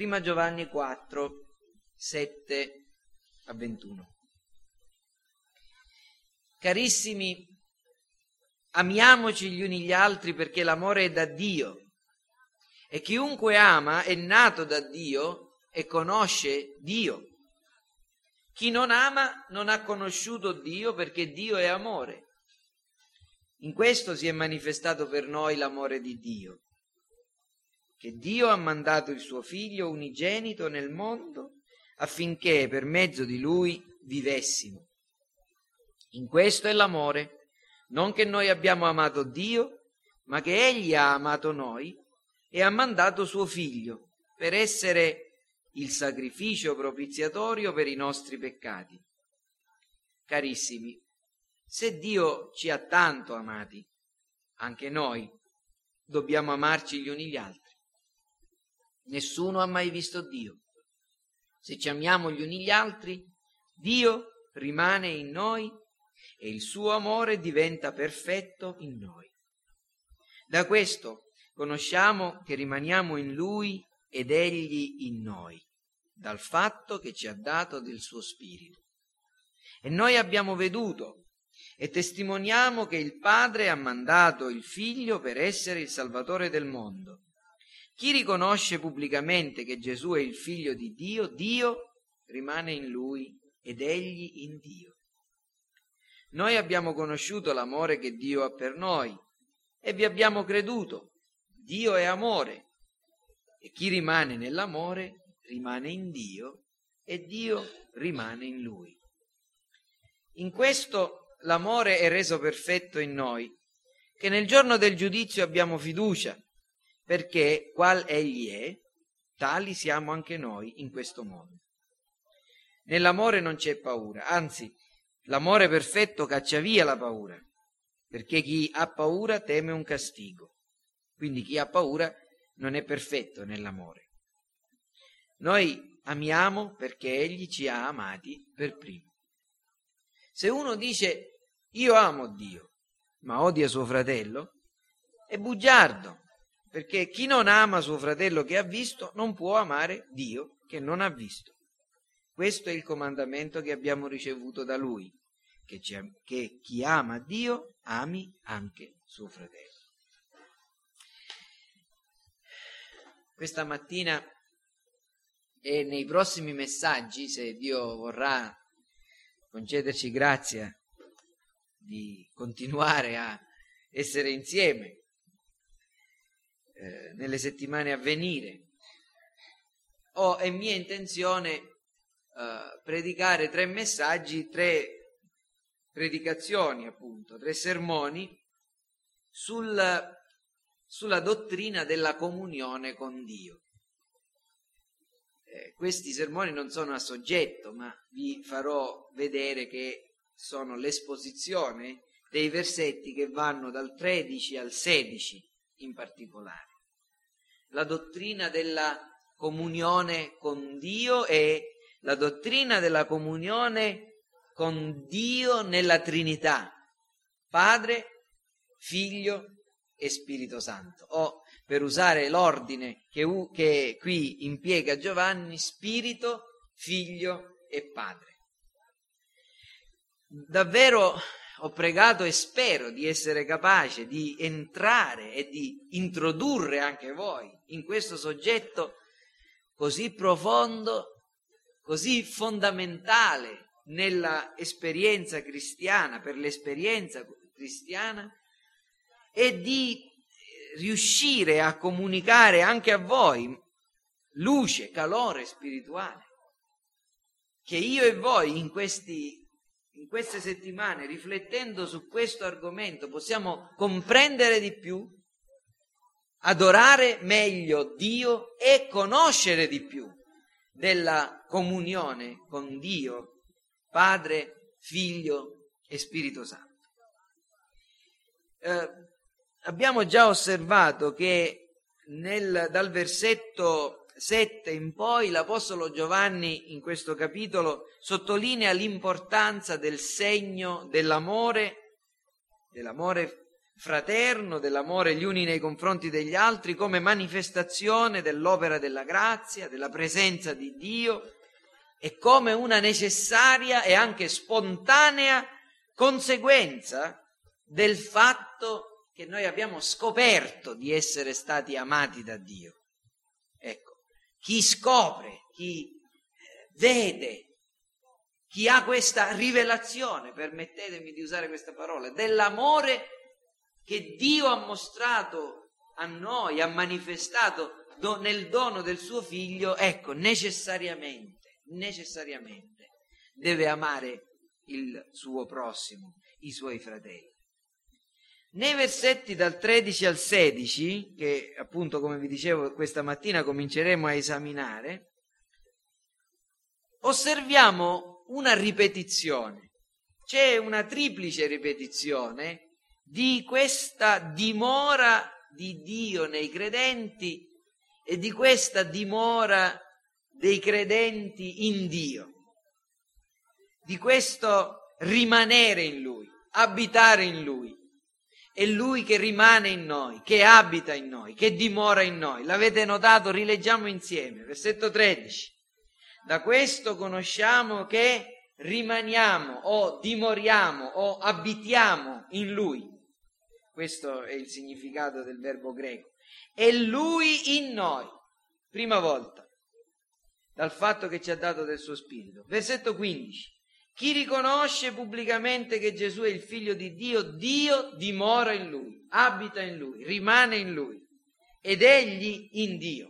Prima Giovanni 4, 7 a 21. Carissimi, amiamoci gli uni gli altri perché l'amore è da Dio e chiunque ama è nato da Dio e conosce Dio. Chi non ama non ha conosciuto Dio perché Dio è amore. In questo si è manifestato per noi l'amore di Dio, che Dio ha mandato il suo figlio unigenito nel mondo affinché per mezzo di lui vivessimo. In questo è l'amore, non che noi abbiamo amato Dio, ma che Egli ha amato noi e ha mandato suo figlio per essere il sacrificio propiziatorio per i nostri peccati. Carissimi, se Dio ci ha tanto amati, anche noi dobbiamo amarci gli uni gli altri. Nessuno ha mai visto Dio. Se ci amiamo gli uni gli altri, Dio rimane in noi e il suo amore diventa perfetto in noi. Da questo conosciamo che rimaniamo in Lui ed Egli in noi, dal fatto che ci ha dato del suo Spirito. E noi abbiamo veduto e testimoniamo che il Padre ha mandato il Figlio per essere il Salvatore del mondo. Chi riconosce pubblicamente che Gesù è il figlio di Dio, Dio rimane in lui ed egli in Dio. Noi abbiamo conosciuto l'amore che Dio ha per noi e vi abbiamo creduto. Dio è amore e chi rimane nell'amore rimane in Dio e Dio rimane in lui. In questo l'amore è reso perfetto in noi, che nel giorno del giudizio abbiamo fiducia perché qual egli è, tali siamo anche noi in questo mondo. Nell'amore non c'è paura, anzi, l'amore perfetto caccia via la paura, perché chi ha paura teme un castigo. Quindi chi ha paura non è perfetto nell'amore. Noi amiamo perché egli ci ha amati per primo. Se uno dice io amo Dio, ma odia suo fratello, è bugiardo, perché chi non ama suo fratello che ha visto non può amare Dio che non ha visto. Questo è il comandamento che abbiamo ricevuto da Lui, che, ci, che chi ama Dio ami anche suo fratello. Questa mattina e nei prossimi messaggi, se Dio vorrà concederci grazia di continuare a essere insieme, eh, nelle settimane a venire. Ho, è mia intenzione eh, predicare tre messaggi, tre predicazioni, appunto, tre sermoni sul, sulla dottrina della comunione con Dio. Eh, questi sermoni non sono a soggetto, ma vi farò vedere che sono l'esposizione dei versetti che vanno dal 13 al 16 in particolare la dottrina della comunione con Dio e la dottrina della comunione con Dio nella Trinità, Padre, Figlio e Spirito Santo. O per usare l'ordine che, che qui impiega Giovanni, Spirito, Figlio e Padre. Davvero ho pregato e spero di essere capace di entrare e di introdurre anche voi in questo soggetto così profondo, così fondamentale nella esperienza cristiana, per l'esperienza cristiana, e di riuscire a comunicare anche a voi luce, calore spirituale, che io e voi in questi in queste settimane, riflettendo su questo argomento, possiamo comprendere di più, adorare meglio Dio e conoscere di più della comunione con Dio, Padre, Figlio e Spirito Santo. Eh, abbiamo già osservato che nel, dal versetto 7 in poi l'Apostolo Giovanni in questo capitolo sottolinea l'importanza del segno dell'amore, dell'amore fraterno, dell'amore gli uni nei confronti degli altri, come manifestazione dell'opera della grazia, della presenza di Dio e come una necessaria e anche spontanea conseguenza del fatto che noi abbiamo scoperto di essere stati amati da Dio. Chi scopre, chi vede, chi ha questa rivelazione, permettetemi di usare questa parola, dell'amore che Dio ha mostrato a noi, ha manifestato nel dono del suo figlio, ecco, necessariamente, necessariamente deve amare il suo prossimo, i suoi fratelli. Nei versetti dal 13 al 16, che appunto come vi dicevo questa mattina cominceremo a esaminare, osserviamo una ripetizione. C'è una triplice ripetizione di questa dimora di Dio nei credenti e di questa dimora dei credenti in Dio, di questo rimanere in Lui, abitare in Lui. È Lui che rimane in noi, che abita in noi, che dimora in noi. L'avete notato? Rileggiamo insieme. Versetto 13. Da questo conosciamo che rimaniamo o dimoriamo o abitiamo in Lui questo è il significato del verbo greco. E lui in noi, prima volta, dal fatto che ci ha dato del suo spirito. Versetto 15. Chi riconosce pubblicamente che Gesù è il figlio di Dio, Dio dimora in lui, abita in lui, rimane in lui ed egli in Dio.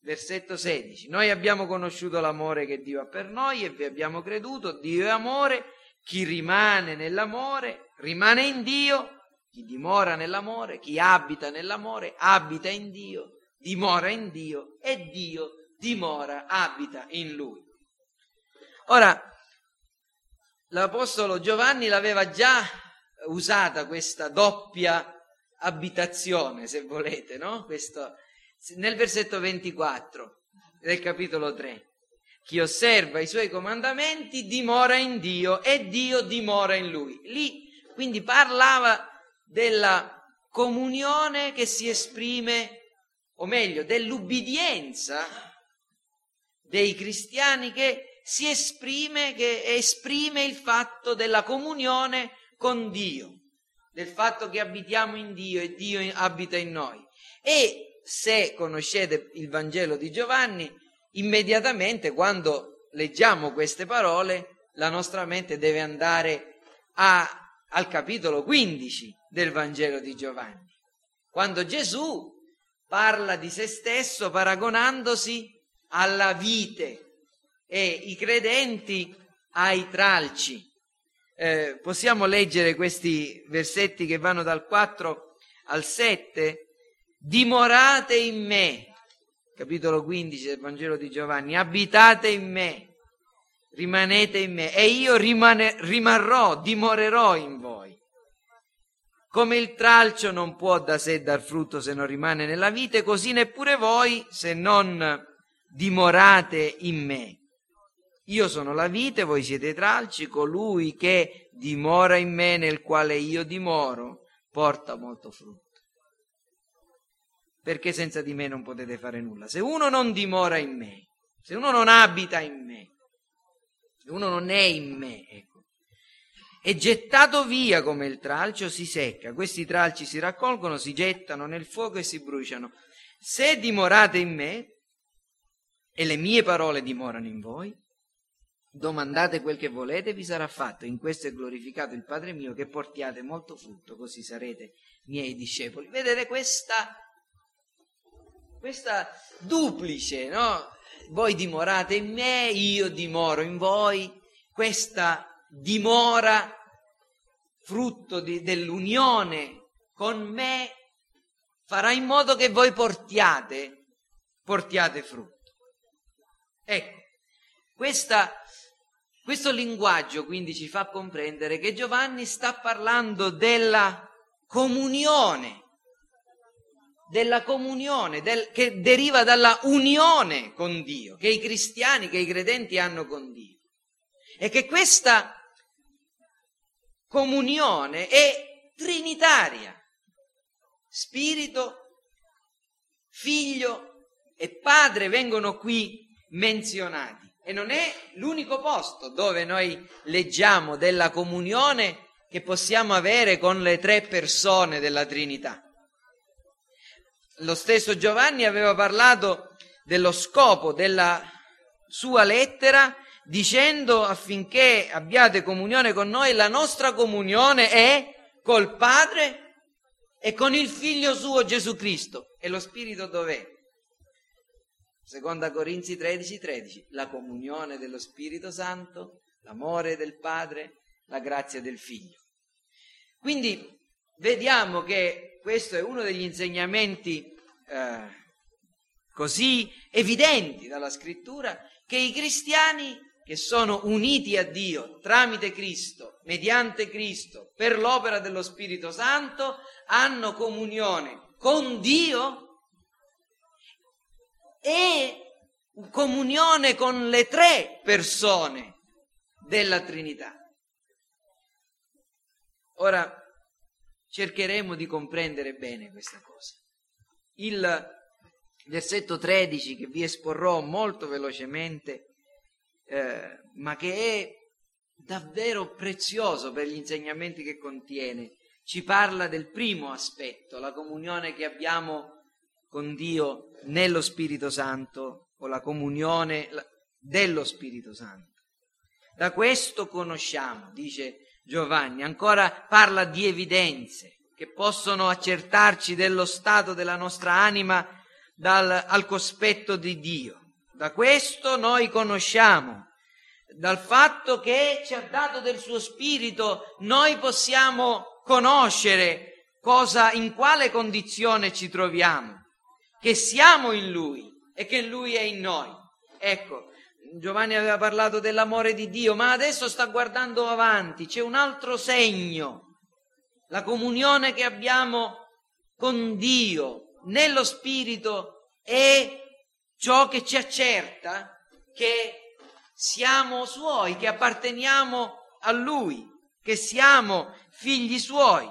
Versetto 16. Noi abbiamo conosciuto l'amore che Dio ha per noi e vi abbiamo creduto. Dio è amore. Chi rimane nell'amore rimane in Dio chi dimora nell'amore, chi abita nell'amore, abita in Dio, dimora in Dio e Dio dimora, abita in lui. Ora, l'Apostolo Giovanni l'aveva già usata questa doppia abitazione, se volete, no? Questo, nel versetto 24 del capitolo 3. Chi osserva i suoi comandamenti dimora in Dio e Dio dimora in lui. Lì quindi parlava della comunione che si esprime, o meglio, dell'ubbidienza dei cristiani che si esprime, che esprime il fatto della comunione con Dio, del fatto che abitiamo in Dio e Dio abita in noi. E se conoscete il Vangelo di Giovanni, immediatamente quando leggiamo queste parole, la nostra mente deve andare a al capitolo 15 del Vangelo di Giovanni, quando Gesù parla di se stesso paragonandosi alla vite e i credenti ai tralci. Eh, possiamo leggere questi versetti che vanno dal 4 al 7. Dimorate in me, capitolo 15 del Vangelo di Giovanni, abitate in me rimanete in me e io rimane, rimarrò, dimorerò in voi. Come il tralcio non può da sé dar frutto se non rimane nella vite, così neppure voi se non dimorate in me. Io sono la vite, voi siete i tralci, colui che dimora in me, nel quale io dimoro, porta molto frutto. Perché senza di me non potete fare nulla. Se uno non dimora in me, se uno non abita in me, uno non è in me, ecco. È gettato via come il tralcio, si secca. Questi tralci si raccolgono, si gettano nel fuoco e si bruciano. Se dimorate in me e le mie parole dimorano in voi, domandate quel che volete, vi sarà fatto. In questo è glorificato il Padre mio, che portiate molto frutto, così sarete miei discepoli. Vedete questa, questa duplice, no? voi dimorate in me, io dimoro in voi, questa dimora, frutto di, dell'unione con me, farà in modo che voi portiate, portiate frutto. Ecco, questa, questo linguaggio quindi ci fa comprendere che Giovanni sta parlando della comunione della comunione, del, che deriva dalla unione con Dio, che i cristiani, che i credenti hanno con Dio. E che questa comunione è trinitaria. Spirito, figlio e padre vengono qui menzionati. E non è l'unico posto dove noi leggiamo della comunione che possiamo avere con le tre persone della Trinità. Lo stesso Giovanni aveva parlato dello scopo della sua lettera dicendo affinché abbiate comunione con noi, la nostra comunione è col Padre e con il Figlio suo Gesù Cristo. E lo Spirito dov'è? Seconda Corinzi 13, 13, la comunione dello Spirito Santo, l'amore del Padre, la grazia del Figlio. Quindi vediamo che questo è uno degli insegnamenti eh, così evidenti dalla scrittura che i cristiani che sono uniti a Dio tramite Cristo, mediante Cristo, per l'opera dello Spirito Santo, hanno comunione con Dio e comunione con le tre persone della Trinità. Ora cercheremo di comprendere bene questa cosa. Il versetto 13 che vi esporrò molto velocemente, eh, ma che è davvero prezioso per gli insegnamenti che contiene, ci parla del primo aspetto, la comunione che abbiamo con Dio nello Spirito Santo o la comunione dello Spirito Santo. Da questo conosciamo, dice Giovanni, ancora parla di evidenze che possono accertarci dello stato della nostra anima dal, al cospetto di Dio. Da questo noi conosciamo, dal fatto che ci ha dato del suo spirito, noi possiamo conoscere cosa, in quale condizione ci troviamo che siamo in Lui e che Lui è in noi. Ecco, Giovanni aveva parlato dell'amore di Dio, ma adesso sta guardando avanti, c'è un altro segno, la comunione che abbiamo con Dio nello Spirito è ciò che ci accerta che siamo suoi, che apparteniamo a Lui, che siamo figli suoi.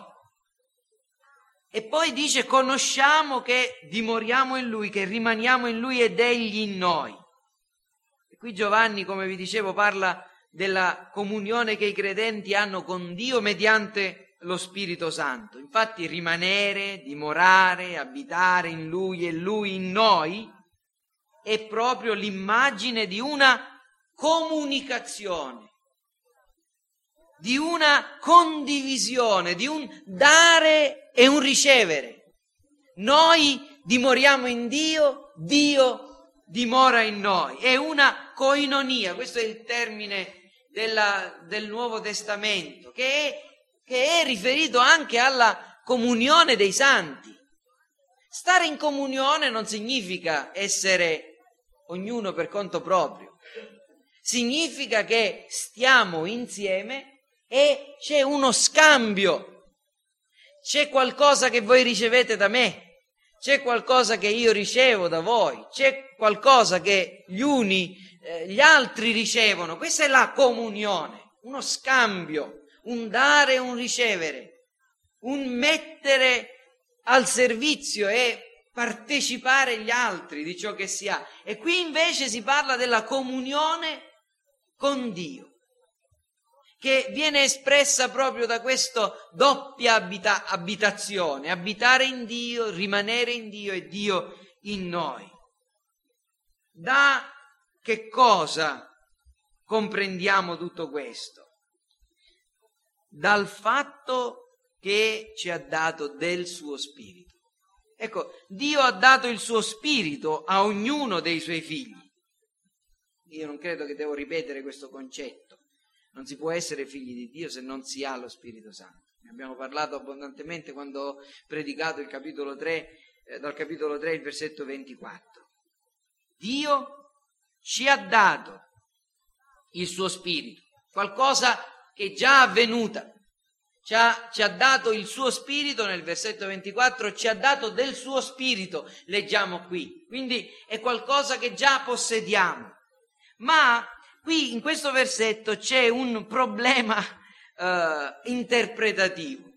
E poi dice conosciamo che dimoriamo in Lui, che rimaniamo in Lui ed Egli in noi. E qui Giovanni, come vi dicevo, parla della comunione che i credenti hanno con Dio mediante lo Spirito Santo. Infatti rimanere, dimorare, abitare in Lui e Lui in noi è proprio l'immagine di una comunicazione di una condivisione, di un dare e un ricevere. Noi dimoriamo in Dio, Dio dimora in noi. È una coinonia, questo è il termine della, del Nuovo Testamento, che è, che è riferito anche alla comunione dei santi. Stare in comunione non significa essere ognuno per conto proprio, significa che stiamo insieme e c'è uno scambio. C'è qualcosa che voi ricevete da me, c'è qualcosa che io ricevo da voi, c'è qualcosa che gli uni, eh, gli altri ricevono. Questa è la comunione, uno scambio, un dare e un ricevere, un mettere al servizio e partecipare gli altri di ciò che si ha. E qui invece si parla della comunione con Dio che viene espressa proprio da questa doppia abita- abitazione, abitare in Dio, rimanere in Dio e Dio in noi. Da che cosa comprendiamo tutto questo? Dal fatto che ci ha dato del suo spirito. Ecco, Dio ha dato il suo spirito a ognuno dei suoi figli. Io non credo che devo ripetere questo concetto non si può essere figli di Dio se non si ha lo Spirito Santo. Ne abbiamo parlato abbondantemente quando ho predicato il capitolo 3, eh, dal capitolo 3, il versetto 24. Dio ci ha dato il suo Spirito, qualcosa che è già avvenuta. Ci ha, ci ha, dato il suo spirito nel versetto 24, ci ha dato del suo spirito, leggiamo qui. Quindi è qualcosa che già possediamo. Ma Qui in questo versetto c'è un problema uh, interpretativo.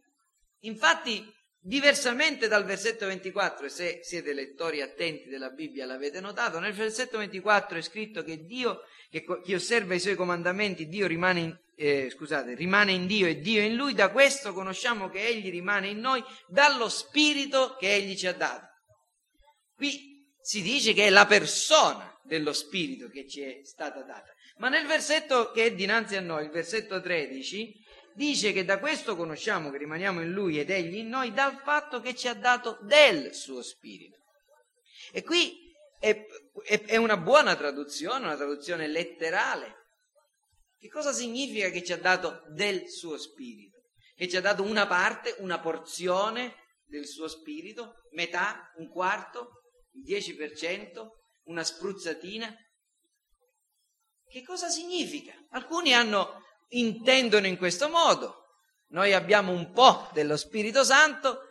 Infatti, diversamente dal versetto 24, e se siete lettori attenti della Bibbia l'avete notato, nel versetto 24 è scritto che Dio, che chi osserva i suoi comandamenti, Dio rimane in, eh, scusate, rimane in Dio e Dio in lui, da questo conosciamo che Egli rimane in noi dallo Spirito che Egli ci ha dato. Qui si dice che è la persona dello Spirito che ci è stata data. Ma nel versetto che è dinanzi a noi, il versetto 13, dice che da questo conosciamo che rimaniamo in Lui ed Egli in noi dal fatto che ci ha dato del suo Spirito. E qui è, è, è una buona traduzione, una traduzione letterale. Che cosa significa che ci ha dato del suo Spirito? Che ci ha dato una parte, una porzione del suo Spirito, metà, un quarto, il 10%, una spruzzatina. Che cosa significa? Alcuni hanno, intendono in questo modo. Noi abbiamo un po' dello Spirito Santo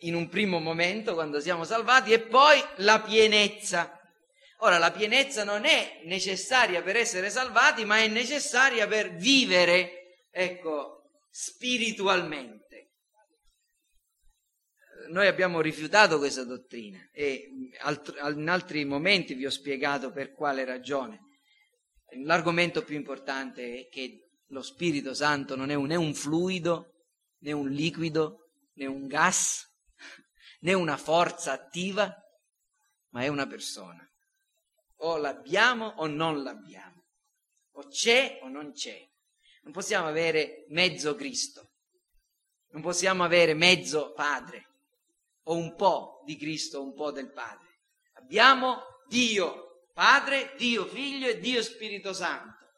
in un primo momento quando siamo salvati e poi la pienezza. Ora, la pienezza non è necessaria per essere salvati, ma è necessaria per vivere, ecco, spiritualmente noi abbiamo rifiutato questa dottrina e in altri momenti vi ho spiegato per quale ragione. L'argomento più importante è che lo Spirito Santo non è un, né un fluido, né un liquido, né un gas, né una forza attiva, ma è una persona. O l'abbiamo o non l'abbiamo. O c'è o non c'è. Non possiamo avere mezzo Cristo. Non possiamo avere mezzo Padre o un po' di Cristo, un po' del Padre. Abbiamo Dio Padre, Dio Figlio e Dio Spirito Santo.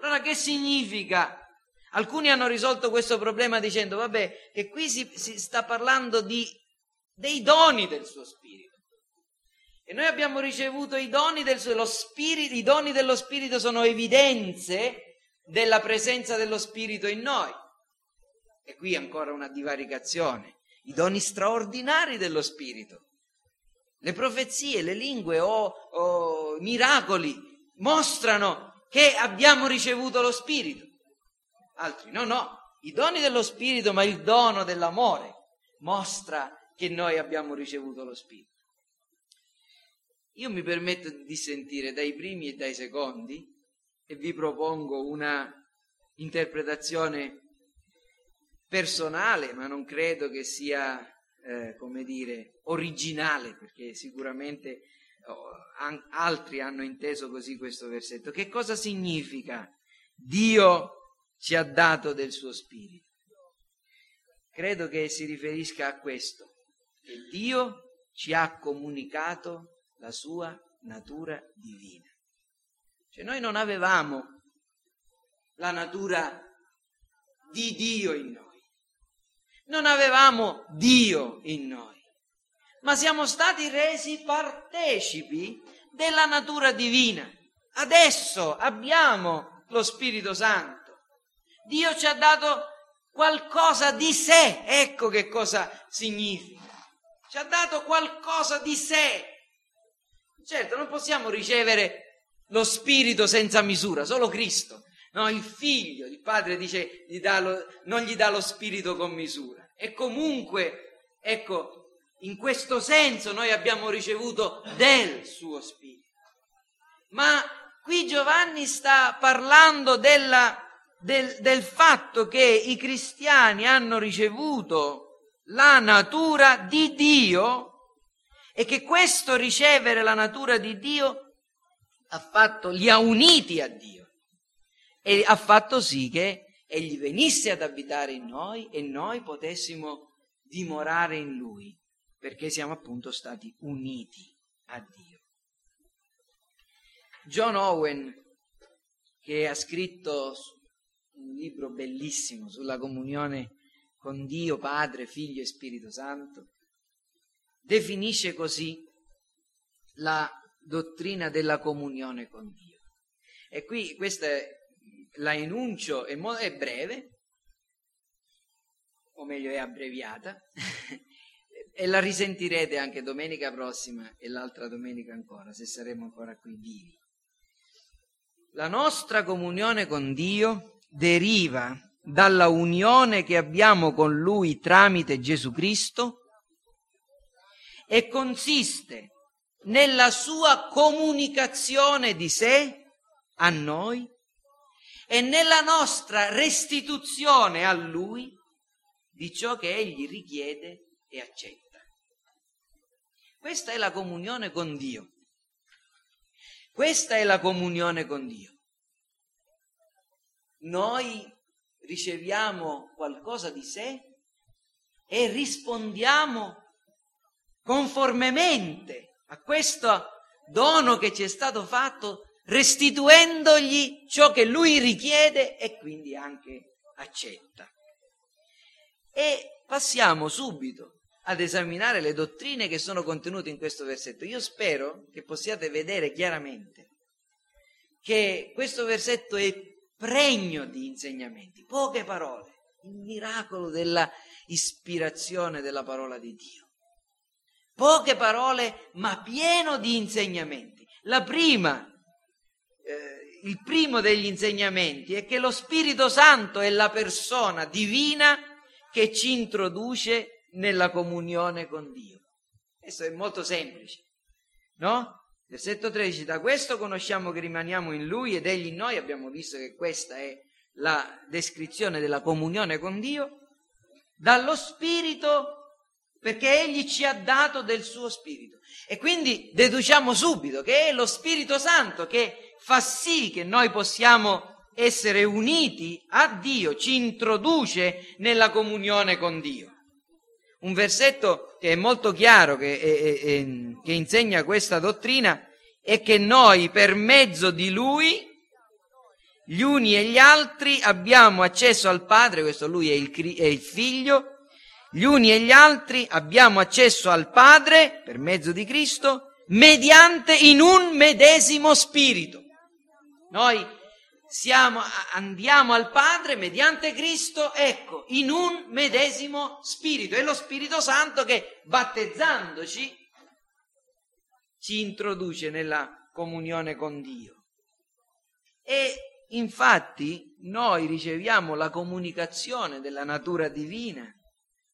Allora che significa? Alcuni hanno risolto questo problema dicendo, vabbè, che qui si, si sta parlando di, dei doni del suo Spirito. E noi abbiamo ricevuto i doni del suo Spirito, i doni dello Spirito sono evidenze della presenza dello Spirito in noi. E qui ancora una divaricazione i doni straordinari dello Spirito. Le profezie, le lingue o, o miracoli mostrano che abbiamo ricevuto lo Spirito. Altri no, no, i doni dello Spirito, ma il dono dell'amore mostra che noi abbiamo ricevuto lo Spirito. Io mi permetto di dissentire dai primi e dai secondi e vi propongo una interpretazione personale, ma non credo che sia, eh, come dire, originale, perché sicuramente oh, an- altri hanno inteso così questo versetto. Che cosa significa? Dio ci ha dato del suo spirito. Credo che si riferisca a questo, che Dio ci ha comunicato la sua natura divina. Cioè noi non avevamo la natura di Dio in noi non avevamo Dio in noi, ma siamo stati resi partecipi della natura divina. Adesso abbiamo lo Spirito Santo. Dio ci ha dato qualcosa di sé, ecco che cosa significa. Ci ha dato qualcosa di sé. Certo, non possiamo ricevere lo Spirito senza misura, solo Cristo. No, il figlio, il padre dice, gli lo, non gli dà lo spirito con misura. E comunque, ecco, in questo senso noi abbiamo ricevuto del suo spirito. Ma qui Giovanni sta parlando della, del, del fatto che i cristiani hanno ricevuto la natura di Dio e che questo ricevere la natura di Dio ha fatto, li ha uniti a Dio e ha fatto sì che egli venisse ad abitare in noi e noi potessimo dimorare in lui, perché siamo appunto stati uniti a Dio. John Owen, che ha scritto un libro bellissimo sulla comunione con Dio, Padre, Figlio e Spirito Santo, definisce così la dottrina della comunione con Dio. E qui questa è la enuncio è, mo- è breve, o meglio è abbreviata, e la risentirete anche domenica prossima e l'altra domenica ancora, se saremo ancora qui vivi. La nostra comunione con Dio deriva dalla unione che abbiamo con Lui tramite Gesù Cristo e consiste nella sua comunicazione di sé a noi e nella nostra restituzione a Lui di ciò che Egli richiede e accetta. Questa è la comunione con Dio. Questa è la comunione con Dio. Noi riceviamo qualcosa di sé e rispondiamo conformemente a questo dono che ci è stato fatto, restituendogli ciò che lui richiede e quindi anche accetta. E passiamo subito ad esaminare le dottrine che sono contenute in questo versetto. Io spero che possiate vedere chiaramente che questo versetto è pregno di insegnamenti, poche parole, il miracolo della ispirazione della parola di Dio. Poche parole, ma pieno di insegnamenti. La prima, eh, il primo degli insegnamenti è che lo Spirito Santo è la persona divina che ci introduce nella comunione con Dio. Questo è molto semplice, no? Versetto 13, da questo conosciamo che rimaniamo in Lui ed Egli in noi, abbiamo visto che questa è la descrizione della comunione con Dio, dallo Spirito perché Egli ci ha dato del suo Spirito. E quindi deduciamo subito che è lo Spirito Santo che fa sì che noi possiamo essere uniti a Dio, ci introduce nella comunione con Dio. Un versetto che è molto chiaro, che, è, è, che insegna questa dottrina, è che noi per mezzo di Lui, gli uni e gli altri, abbiamo accesso al Padre, questo Lui è il, è il Figlio, gli uni e gli altri abbiamo accesso al Padre, per mezzo di Cristo, mediante in un medesimo spirito. Noi siamo, andiamo al Padre mediante Cristo, ecco, in un medesimo Spirito. È lo Spirito Santo che, battezzandoci, ci introduce nella comunione con Dio. E infatti noi riceviamo la comunicazione della natura divina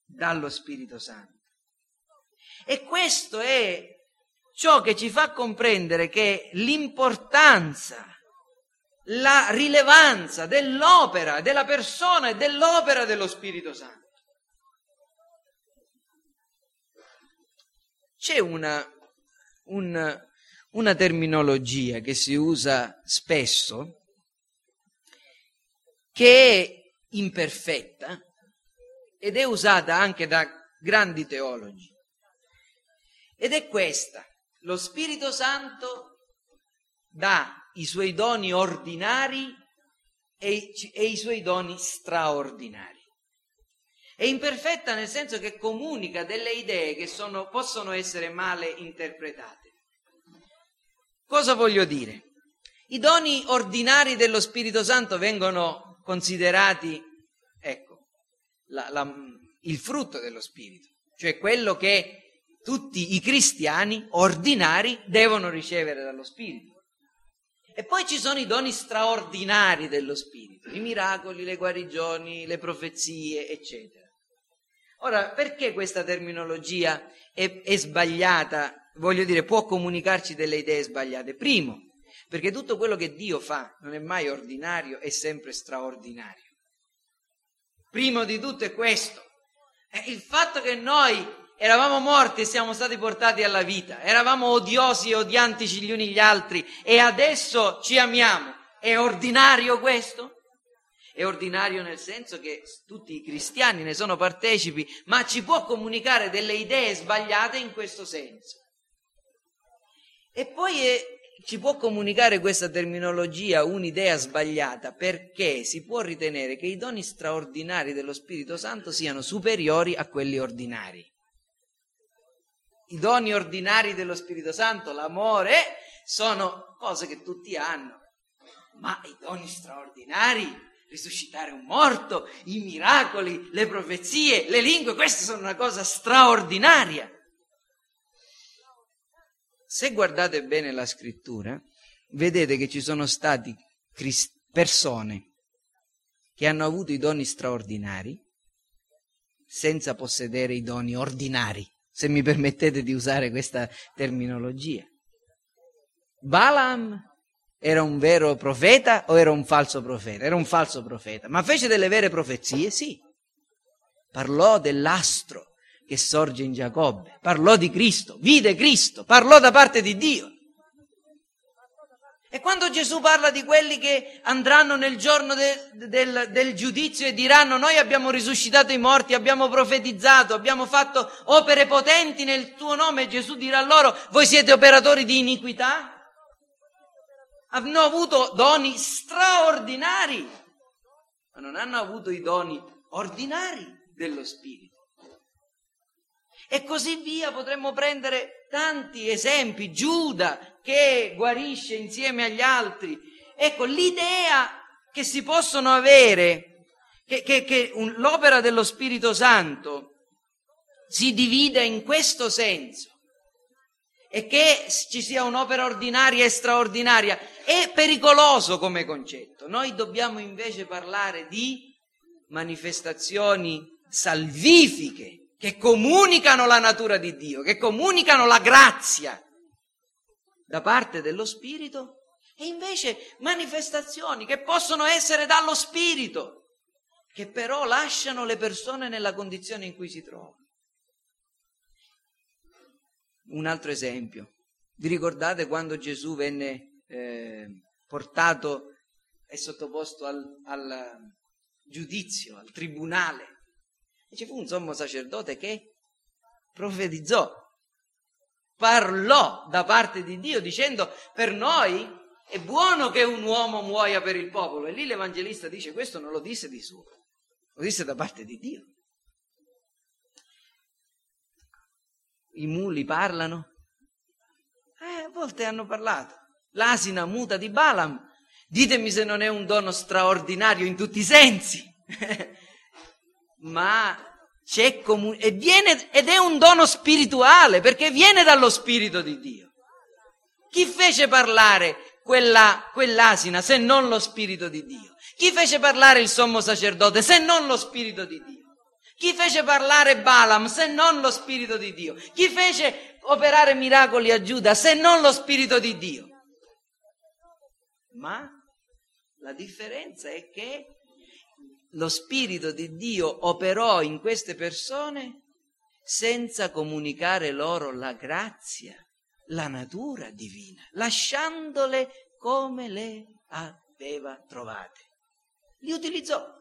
dallo Spirito Santo. E questo è ciò che ci fa comprendere che l'importanza la rilevanza dell'opera, della persona e dell'opera dello Spirito Santo. C'è una, un, una terminologia che si usa spesso, che è imperfetta ed è usata anche da grandi teologi. Ed è questa. Lo Spirito Santo dà i suoi doni ordinari e, e i suoi doni straordinari. È imperfetta nel senso che comunica delle idee che sono, possono essere male interpretate. Cosa voglio dire? I doni ordinari dello Spirito Santo vengono considerati, ecco, la, la, il frutto dello Spirito, cioè quello che tutti i cristiani ordinari devono ricevere dallo Spirito. E poi ci sono i doni straordinari dello Spirito, i miracoli, le guarigioni, le profezie, eccetera. Ora, perché questa terminologia è, è sbagliata? Voglio dire, può comunicarci delle idee sbagliate. Primo, perché tutto quello che Dio fa non è mai ordinario, è sempre straordinario. Primo di tutto è questo. È il fatto che noi Eravamo morti e siamo stati portati alla vita. Eravamo odiosi e odiantici gli uni gli altri e adesso ci amiamo. È ordinario questo? È ordinario nel senso che tutti i cristiani ne sono partecipi, ma ci può comunicare delle idee sbagliate in questo senso. E poi è, ci può comunicare questa terminologia un'idea sbagliata perché si può ritenere che i doni straordinari dello Spirito Santo siano superiori a quelli ordinari i doni ordinari dello Spirito Santo, l'amore, sono cose che tutti hanno. Ma i doni straordinari, risuscitare un morto, i miracoli, le profezie, le lingue, queste sono una cosa straordinaria. Se guardate bene la scrittura, vedete che ci sono stati persone che hanno avuto i doni straordinari senza possedere i doni ordinari, se mi permettete di usare questa terminologia. Balaam era un vero profeta o era un falso profeta? Era un falso profeta, ma fece delle vere profezie? Sì. Parlò dell'astro che sorge in Giacobbe, parlò di Cristo, vide Cristo, parlò da parte di Dio. E quando Gesù parla di quelli che andranno nel giorno de, del, del giudizio e diranno noi abbiamo risuscitato i morti, abbiamo profetizzato, abbiamo fatto opere potenti nel tuo nome, Gesù dirà loro voi siete operatori di iniquità? Hanno avuto doni straordinari, ma non hanno avuto i doni ordinari dello Spirito. E così via potremmo prendere tanti esempi. Giuda che guarisce insieme agli altri. Ecco, l'idea che si possono avere, che, che, che un, l'opera dello Spirito Santo si divide in questo senso e che ci sia un'opera ordinaria e straordinaria è pericoloso come concetto. Noi dobbiamo invece parlare di manifestazioni salvifiche che comunicano la natura di Dio, che comunicano la grazia da parte dello Spirito e invece manifestazioni che possono essere dallo Spirito, che però lasciano le persone nella condizione in cui si trovano. Un altro esempio. Vi ricordate quando Gesù venne eh, portato e sottoposto al, al giudizio, al tribunale? E ci fu un sommo sacerdote che profetizzò, parlò da parte di Dio dicendo per noi è buono che un uomo muoia per il popolo. E lì l'Evangelista dice questo non lo disse di suo, lo disse da parte di Dio. I muli parlano? Eh, a volte hanno parlato. L'asina muta di Balaam. Ditemi se non è un dono straordinario in tutti i sensi. ma comun- e viene, ed è un dono spirituale perché viene dallo Spirito di Dio. Chi fece parlare quella, quell'asina se non lo Spirito di Dio? Chi fece parlare il sommo sacerdote se non lo Spirito di Dio? Chi fece parlare Balaam se non lo Spirito di Dio? Chi fece operare miracoli a Giuda se non lo Spirito di Dio? Ma la differenza è che lo Spirito di Dio operò in queste persone senza comunicare loro la grazia, la natura divina, lasciandole come le aveva trovate. Li utilizzò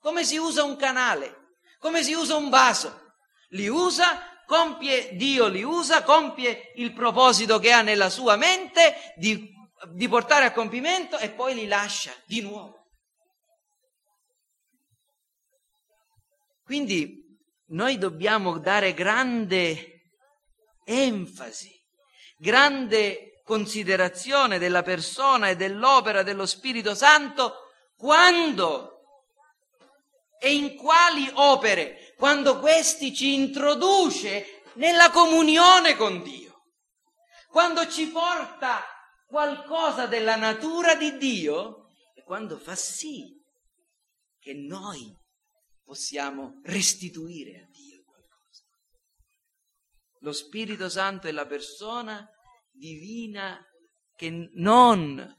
come si usa un canale, come si usa un vaso. Li usa, compie, Dio li usa, compie il proposito che ha nella sua mente di, di portare a compimento e poi li lascia di nuovo. Quindi noi dobbiamo dare grande enfasi, grande considerazione della persona e dell'opera dello Spirito Santo quando e in quali opere, quando questi ci introduce nella comunione con Dio, quando ci porta qualcosa della natura di Dio e quando fa sì che noi possiamo restituire a Dio qualcosa. Lo Spirito Santo è la persona divina che non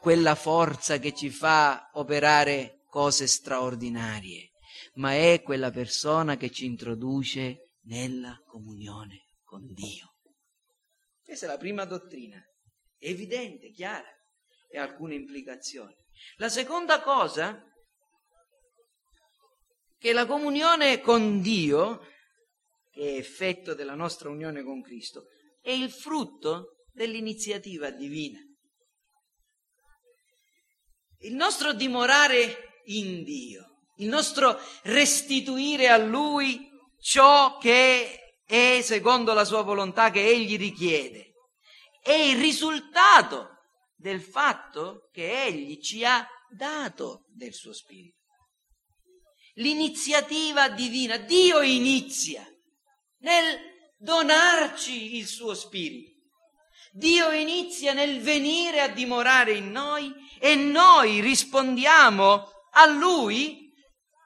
quella forza che ci fa operare cose straordinarie, ma è quella persona che ci introduce nella comunione con Dio. Questa è la prima dottrina, evidente, chiara, e alcune implicazioni. La seconda cosa che la comunione con Dio, che è effetto della nostra unione con Cristo, è il frutto dell'iniziativa divina. Il nostro dimorare in Dio, il nostro restituire a Lui ciò che è secondo la sua volontà che Egli richiede, è il risultato del fatto che Egli ci ha dato del suo Spirito l'iniziativa divina. Dio inizia nel donarci il suo spirito. Dio inizia nel venire a dimorare in noi e noi rispondiamo a Lui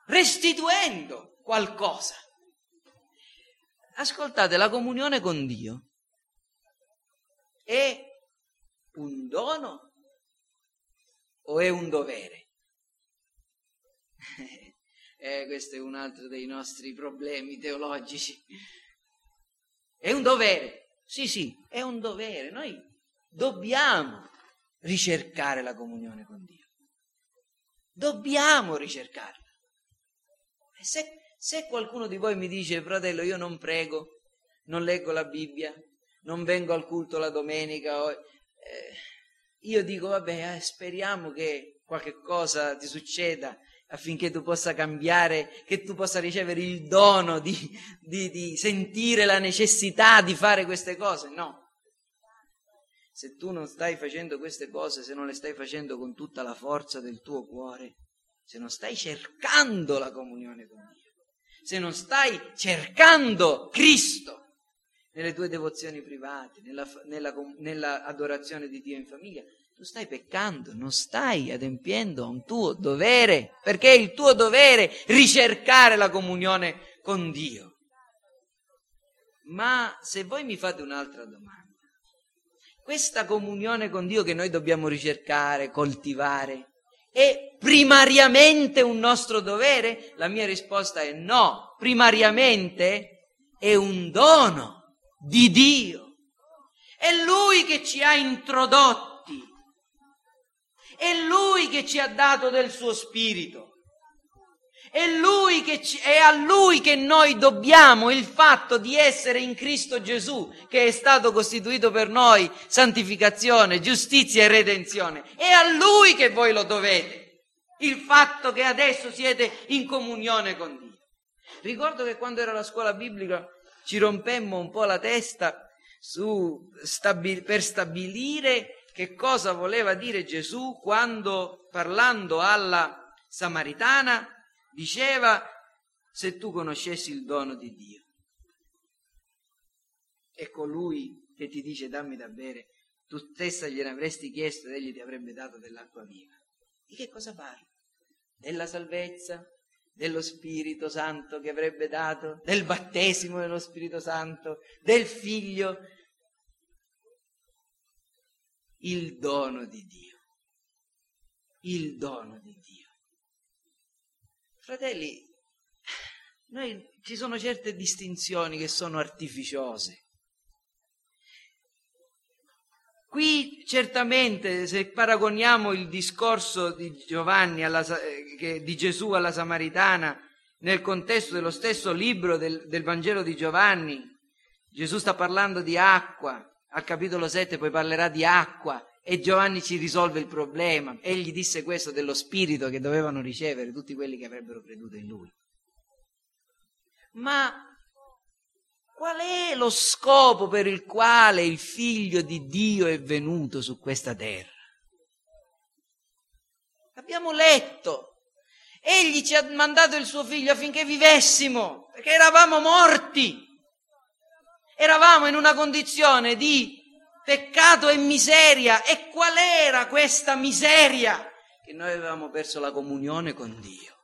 restituendo qualcosa. Ascoltate, la comunione con Dio è un dono o è un dovere? eh, questo è un altro dei nostri problemi teologici. È un dovere, sì sì, è un dovere. Noi dobbiamo ricercare la comunione con Dio. Dobbiamo ricercarla. E se, se qualcuno di voi mi dice, fratello, io non prego, non leggo la Bibbia, non vengo al culto la domenica, o, eh, io dico, vabbè, eh, speriamo che qualche cosa ti succeda affinché tu possa cambiare, che tu possa ricevere il dono di, di, di sentire la necessità di fare queste cose. No. Se tu non stai facendo queste cose, se non le stai facendo con tutta la forza del tuo cuore, se non stai cercando la comunione con Dio, se non stai cercando Cristo nelle tue devozioni private, nella, nella, nella adorazione di Dio in famiglia, tu stai peccando, non stai adempiendo a un tuo dovere, perché è il tuo dovere ricercare la comunione con Dio. Ma se voi mi fate un'altra domanda, questa comunione con Dio che noi dobbiamo ricercare, coltivare, è primariamente un nostro dovere? La mia risposta è no, primariamente è un dono di Dio. È Lui che ci ha introdotto è Lui che ci ha dato del suo spirito. È, lui che ci, è a Lui che noi dobbiamo il fatto di essere in Cristo Gesù, che è stato costituito per noi santificazione, giustizia e redenzione. È a Lui che voi lo dovete, il fatto che adesso siete in comunione con Dio. Ricordo che quando era la scuola biblica ci rompemmo un po' la testa su, stabil, per stabilire che cosa voleva dire Gesù quando parlando alla Samaritana diceva se tu conoscessi il dono di Dio. E colui che ti dice dammi da bere, tu stessa gliene avresti chiesto ed egli ti avrebbe dato dell'acqua viva. Di che cosa parla? Della salvezza, dello Spirito Santo che avrebbe dato, del battesimo dello Spirito Santo, del Figlio il dono di Dio. Il dono di Dio. Fratelli, noi, ci sono certe distinzioni che sono artificiose. Qui certamente se paragoniamo il discorso di Giovanni alla, eh, di Gesù alla Samaritana nel contesto dello stesso libro del, del Vangelo di Giovanni, Gesù sta parlando di acqua, al capitolo 7 poi parlerà di acqua e Giovanni ci risolve il problema. Egli disse questo dello spirito che dovevano ricevere tutti quelli che avrebbero creduto in lui. Ma qual è lo scopo per il quale il figlio di Dio è venuto su questa terra? Abbiamo letto. Egli ci ha mandato il suo figlio affinché vivessimo, perché eravamo morti. Eravamo in una condizione di peccato e miseria. E qual era questa miseria? Che noi avevamo perso la comunione con Dio.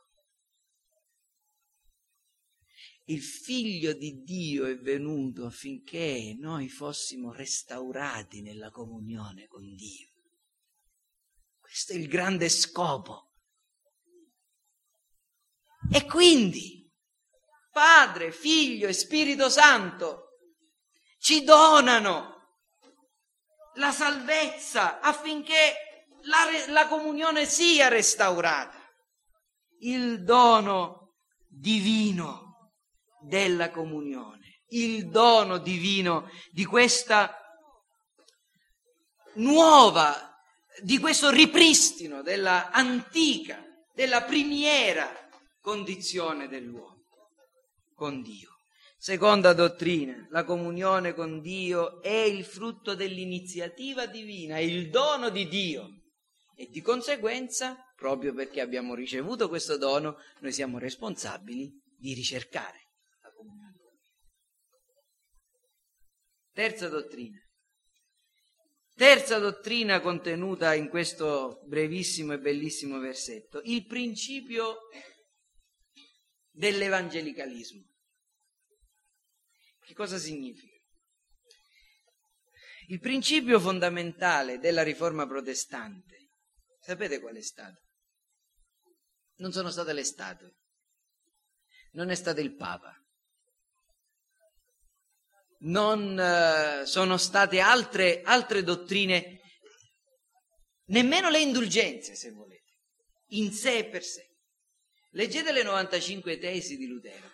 Il figlio di Dio è venuto affinché noi fossimo restaurati nella comunione con Dio. Questo è il grande scopo. E quindi Padre, Figlio e Spirito Santo ci donano la salvezza affinché la, la comunione sia restaurata. Il dono divino della comunione, il dono divino di questa nuova, di questo ripristino della antica, della primiera condizione dell'uomo con Dio. Seconda dottrina, la comunione con Dio è il frutto dell'iniziativa divina, è il dono di Dio e di conseguenza, proprio perché abbiamo ricevuto questo dono, noi siamo responsabili di ricercare la comunione con Dio. Terza dottrina, Terza dottrina contenuta in questo brevissimo e bellissimo versetto, il principio dell'evangelicalismo. Che cosa significa? Il principio fondamentale della riforma protestante, sapete qual è stato? Non sono state le statue, non è stato il Papa, non uh, sono state altre, altre dottrine, nemmeno le indulgenze, se volete, in sé e per sé. Leggete le 95 tesi di Lutero.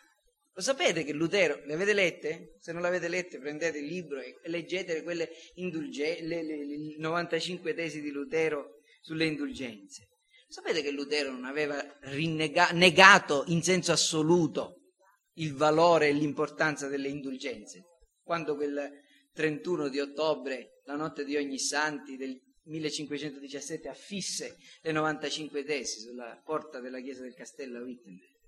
Lo sapete che Lutero, le avete lette? Se non le avete lette prendete il libro e leggete quelle indulgenze, le, le, le 95 tesi di Lutero sulle indulgenze. Sapete che Lutero non aveva rinnega- negato in senso assoluto il valore e l'importanza delle indulgenze? Quando quel 31 di ottobre, la notte di ogni santi del 1517, affisse le 95 tesi sulla porta della chiesa del castello a Wittenberg?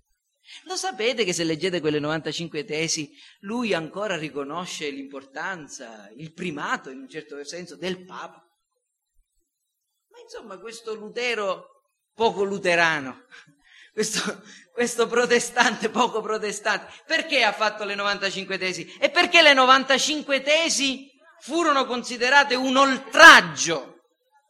Lo sapete che se leggete quelle 95 tesi, lui ancora riconosce l'importanza, il primato in un certo senso del Papa? Ma insomma, questo Lutero poco luterano, questo, questo, protestante poco protestante, perché ha fatto le 95 tesi? E perché le 95 tesi furono considerate un oltraggio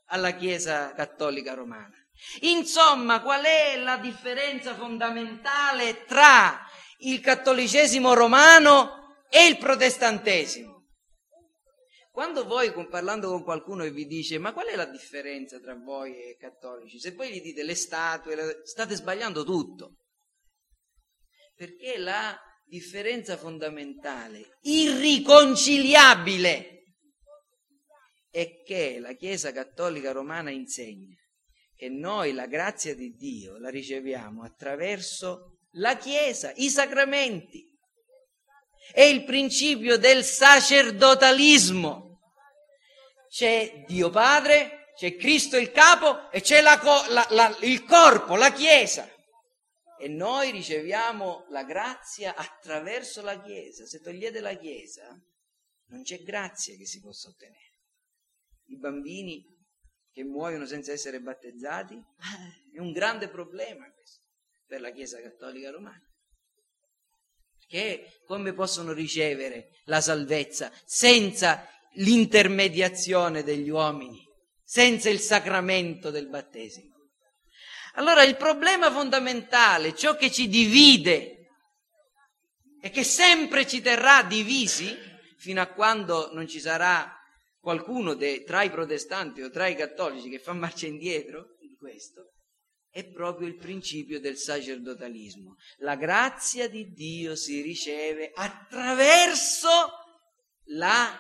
alla Chiesa cattolica romana. Insomma, qual è la differenza fondamentale tra il cattolicesimo romano e il protestantesimo? Quando voi, parlando con qualcuno, vi dice ma qual è la differenza tra voi e i cattolici? Se voi gli dite le statue, state sbagliando tutto. Perché la differenza fondamentale, irriconciliabile, è che la Chiesa cattolica romana insegna che noi la grazia di Dio la riceviamo attraverso la Chiesa, i sacramenti. È il principio del sacerdotalismo. C'è Dio Padre, c'è Cristo il capo e c'è la, la, la, il corpo, la Chiesa. E noi riceviamo la grazia attraverso la Chiesa. Se togliete la Chiesa, non c'è grazia che si possa ottenere. I bambini che muoiono senza essere battezzati è un grande problema questo per la Chiesa Cattolica Romana che come possono ricevere la salvezza senza l'intermediazione degli uomini, senza il sacramento del battesimo. Allora il problema fondamentale, ciò che ci divide e che sempre ci terrà divisi fino a quando non ci sarà qualcuno de, tra i protestanti o tra i cattolici che fa marcia indietro in questo, è proprio il principio del sacerdotalismo. La grazia di Dio si riceve attraverso la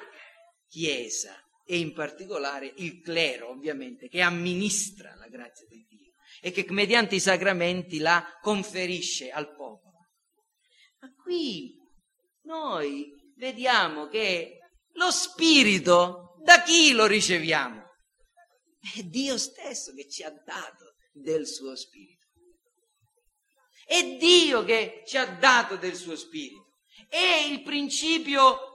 Chiesa e in particolare il clero, ovviamente, che amministra la grazia di Dio e che mediante i sacramenti la conferisce al popolo. Ma qui noi vediamo che lo Spirito da chi lo riceviamo? È Dio stesso che ci ha dato del suo spirito. È Dio che ci ha dato del suo spirito. E il principio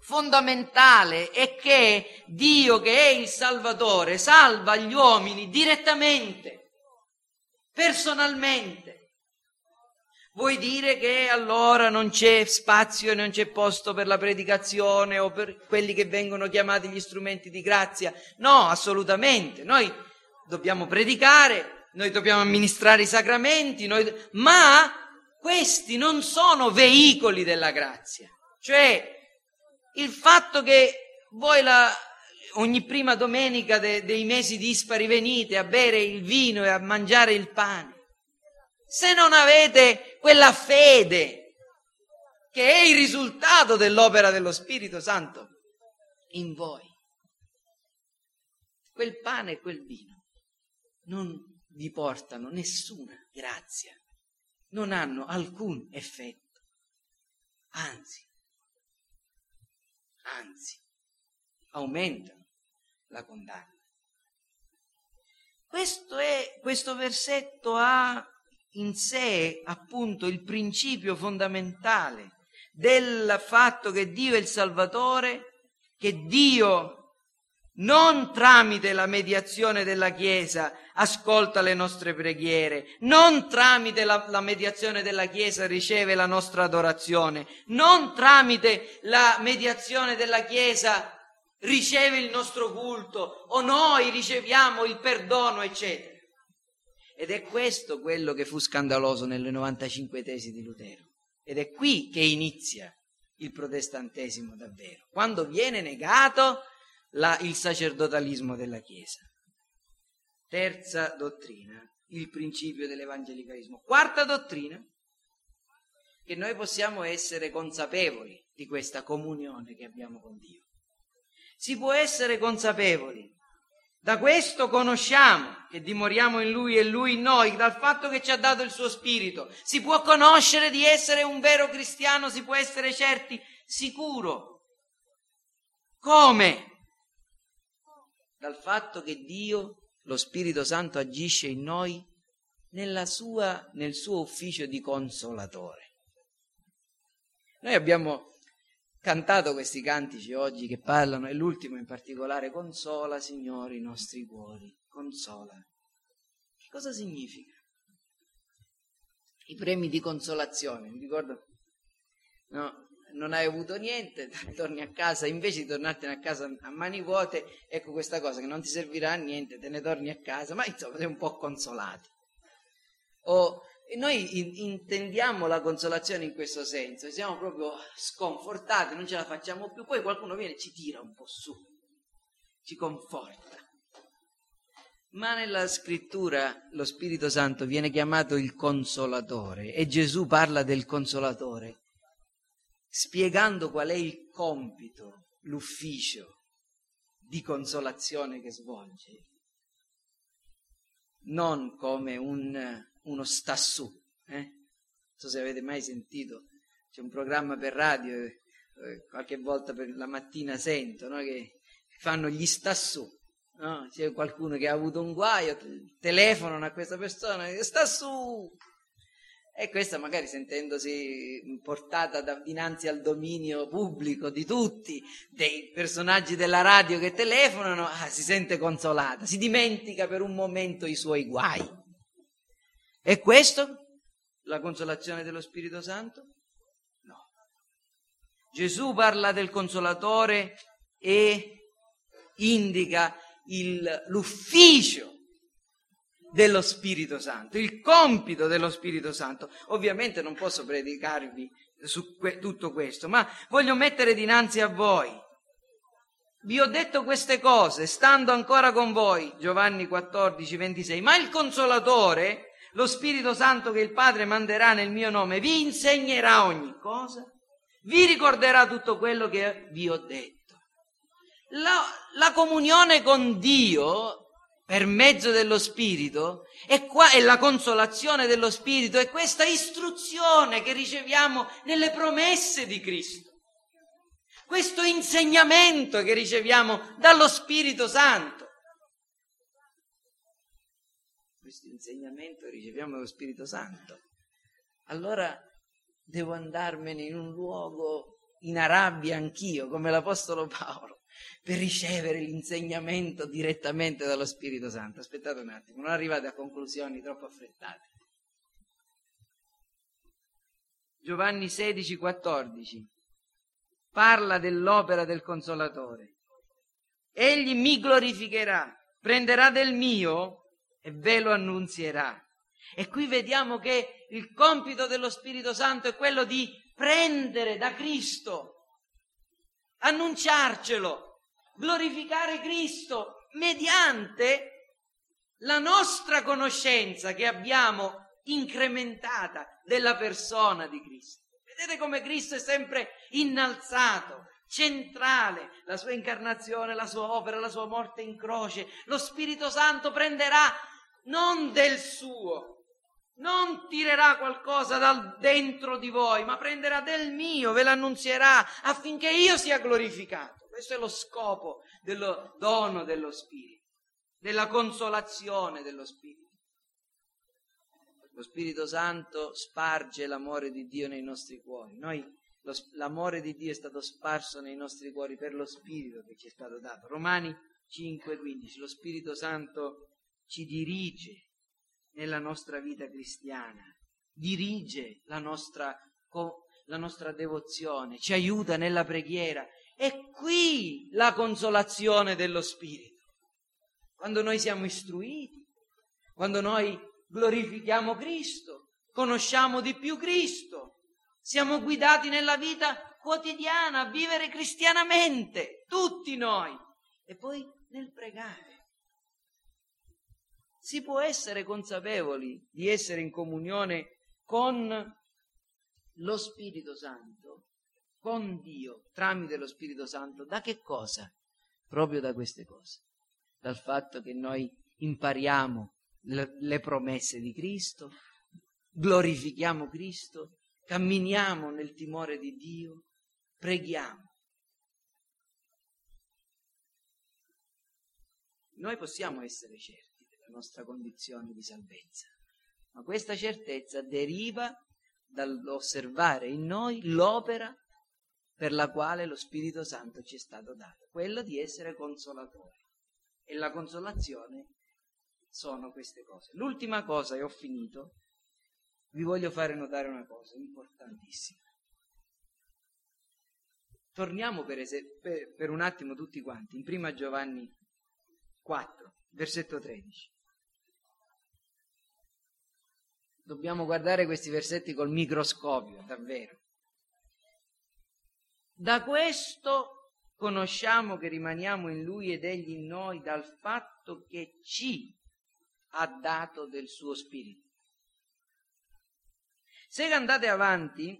fondamentale è che Dio, che è il Salvatore, salva gli uomini direttamente, personalmente. Vuoi dire che allora non c'è spazio e non c'è posto per la predicazione o per quelli che vengono chiamati gli strumenti di grazia? No, assolutamente. Noi dobbiamo predicare, noi dobbiamo amministrare i sacramenti, noi... ma questi non sono veicoli della grazia. Cioè, il fatto che voi la, ogni prima domenica de, dei mesi dispari venite a bere il vino e a mangiare il pane, se non avete quella fede che è il risultato dell'opera dello Spirito Santo in voi, quel pane e quel vino non vi portano nessuna grazia, non hanno alcun effetto, anzi, anzi, aumentano la condanna. Questo, è, questo versetto ha in sé appunto il principio fondamentale del fatto che Dio è il Salvatore, che Dio non tramite la mediazione della Chiesa ascolta le nostre preghiere, non tramite la, la, mediazione della Chiesa riceve la nostra adorazione, non tramite la mediazione della Chiesa riceve il nostro culto o noi riceviamo il perdono, eccetera. Ed è questo quello che fu scandaloso nelle 95 tesi di Lutero. Ed è qui che inizia il protestantesimo davvero, quando viene negato la, il sacerdotalismo della Chiesa. Terza dottrina, il principio dell'evangelicalismo. Quarta dottrina, che noi possiamo essere consapevoli di questa comunione che abbiamo con Dio. Si può essere consapevoli. Da questo conosciamo che dimoriamo in Lui e Lui in noi, dal fatto che ci ha dato il suo Spirito. Si può conoscere di essere un vero cristiano, si può essere certi, sicuro. Come? dal fatto che Dio, lo Spirito Santo, agisce in noi sua, nel suo ufficio di consolatore. Noi abbiamo cantato questi cantici oggi che parlano, e l'ultimo in particolare, consola, Signore, i nostri cuori, consola. Che cosa significa? I premi di consolazione, mi ricordo, no, non hai avuto niente, torni a casa, invece di tornartene a casa a mani vuote, ecco questa cosa che non ti servirà a niente, te ne torni a casa, ma insomma sei un po' consolato. O, noi in, intendiamo la consolazione in questo senso, siamo proprio sconfortati, non ce la facciamo più, poi qualcuno viene e ci tira un po' su, ci conforta. Ma nella scrittura lo Spirito Santo viene chiamato il consolatore e Gesù parla del consolatore spiegando qual è il compito, l'ufficio di consolazione che svolge, non come un, uno stassù. Eh? Non so se avete mai sentito, c'è un programma per radio, eh, qualche volta per la mattina sento, no? che fanno gli stassù. No? C'è qualcuno che ha avuto un guaio, telefonano a questa persona e sta su, e questa magari sentendosi portata da, dinanzi al dominio pubblico di tutti, dei personaggi della radio che telefonano, ah, si sente consolata, si dimentica per un momento i suoi guai. E questo? La consolazione dello Spirito Santo? No. Gesù parla del consolatore e indica il, l'ufficio dello Spirito Santo, il compito dello Spirito Santo. Ovviamente non posso predicarvi su que- tutto questo, ma voglio mettere dinanzi a voi. Vi ho detto queste cose stando ancora con voi, Giovanni 14, 26, ma il consolatore, lo Spirito Santo che il Padre manderà nel mio nome, vi insegnerà ogni cosa, vi ricorderà tutto quello che vi ho detto. La, la comunione con Dio per mezzo dello Spirito e, qua, è la consolazione dello Spirito è questa istruzione che riceviamo nelle promesse di Cristo. Questo insegnamento che riceviamo dallo Spirito Santo. Insegnamento riceviamo dallo Spirito Santo. Allora devo andarmene in un luogo in Arabia anch'io, come l'Apostolo Paolo per ricevere l'insegnamento direttamente dallo Spirito Santo. Aspettate un attimo, non arrivate a conclusioni troppo affrettate. Giovanni 16, 14 parla dell'opera del Consolatore. Egli mi glorificherà, prenderà del mio e ve lo annunzierà. E qui vediamo che il compito dello Spirito Santo è quello di prendere da Cristo, annunciarcelo, glorificare Cristo mediante la nostra conoscenza che abbiamo incrementata della persona di Cristo. Vedete come Cristo è sempre innalzato, centrale, la sua incarnazione, la sua opera, la sua morte in croce. Lo Spirito Santo prenderà non del suo, non tirerà qualcosa dal dentro di voi, ma prenderà del mio, ve l'annunzierà affinché io sia glorificato. Questo è lo scopo del dono dello Spirito, della consolazione dello Spirito. Lo Spirito Santo sparge l'amore di Dio nei nostri cuori. Noi, l'amore di Dio è stato sparso nei nostri cuori per lo Spirito che ci è stato dato. Romani 5:15. Lo Spirito Santo ci dirige nella nostra vita cristiana, dirige la nostra, la nostra devozione, ci aiuta nella preghiera. È qui la consolazione dello Spirito. Quando noi siamo istruiti, quando noi glorifichiamo Cristo, conosciamo di più Cristo, siamo guidati nella vita quotidiana a vivere cristianamente, tutti noi. E poi nel pregare. Si può essere consapevoli di essere in comunione con lo Spirito Santo, con Dio, tramite lo Spirito Santo, da che cosa? Proprio da queste cose, dal fatto che noi impariamo le, promesse di Cristo, glorifichiamo Cristo, camminiamo nel timore di Dio, preghiamo. Noi possiamo essere certi della nostra condizione di salvezza, ma questa certezza deriva dall'osservare in noi l'opera per la quale lo Spirito Santo ci è stato dato, quello di essere consolatori. E la consolazione sono queste cose. L'ultima cosa, e ho finito, vi voglio fare notare una cosa importantissima. Torniamo per, es- per, per un attimo tutti quanti in prima Giovanni 4, versetto 13. Dobbiamo guardare questi versetti col microscopio, davvero. Da questo conosciamo che rimaniamo in Lui ed Egli in noi dal fatto che ci ha dato del suo Spirito. Se andate avanti,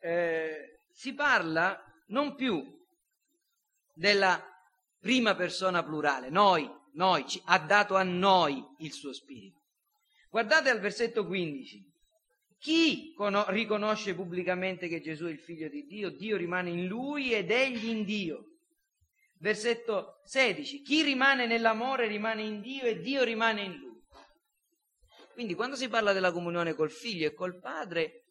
eh, si parla non più della prima persona plurale, noi, noi, ci, ha dato a noi il suo Spirito. Guardate al versetto 15. Chi con- riconosce pubblicamente che Gesù è il figlio di Dio, Dio rimane in lui ed egli in Dio. Versetto 16. Chi rimane nell'amore rimane in Dio e Dio rimane in lui. Quindi quando si parla della comunione col figlio e col padre,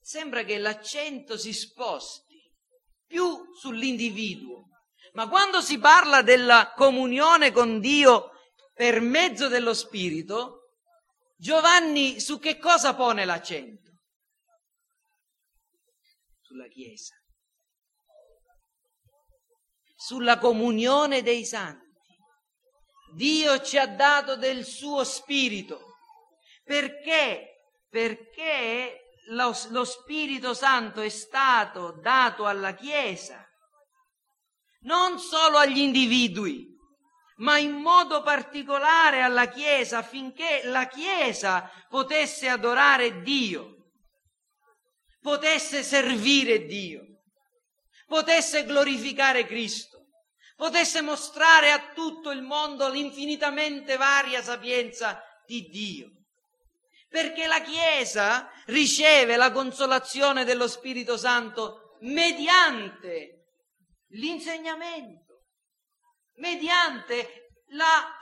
sembra che l'accento si sposti più sull'individuo. Ma quando si parla della comunione con Dio per mezzo dello Spirito, Giovanni su che cosa pone l'accento? Sulla Chiesa, sulla comunione dei santi. Dio ci ha dato del suo Spirito. Perché? Perché lo, lo Spirito Santo è stato dato alla Chiesa, non solo agli individui, ma in modo particolare alla Chiesa affinché la Chiesa potesse adorare Dio, potesse servire Dio, potesse glorificare Cristo, potesse mostrare a tutto il mondo l'infinitamente varia sapienza di Dio. Perché la Chiesa riceve la consolazione dello Spirito Santo mediante l'insegnamento, mediante la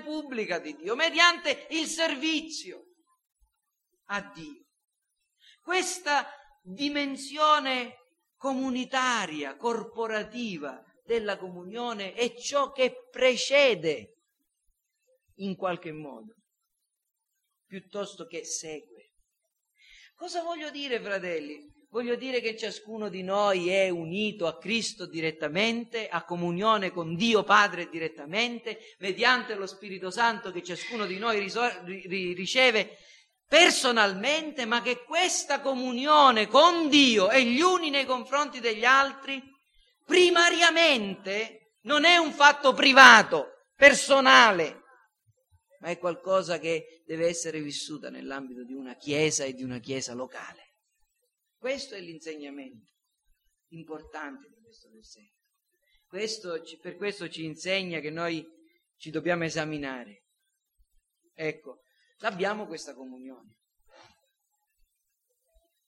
pubblica di Dio, mediante il servizio a Dio. Questa dimensione comunitaria, corporativa della comunione è ciò che precede in qualche modo piuttosto che segue. Cosa voglio dire, fratelli? Voglio dire che ciascuno di noi è unito a Cristo direttamente, a comunione con Dio Padre direttamente, mediante lo Spirito Santo che ciascuno di noi riceve personalmente, ma che questa comunione con Dio e gli uni nei confronti degli altri, primariamente non è un fatto privato, personale, ma è qualcosa che deve essere vissuta nell'ambito di una chiesa e di una chiesa locale. Questo è l'insegnamento importante di questo versetto. Questo, per questo ci insegna che noi ci dobbiamo esaminare. Ecco, abbiamo questa comunione.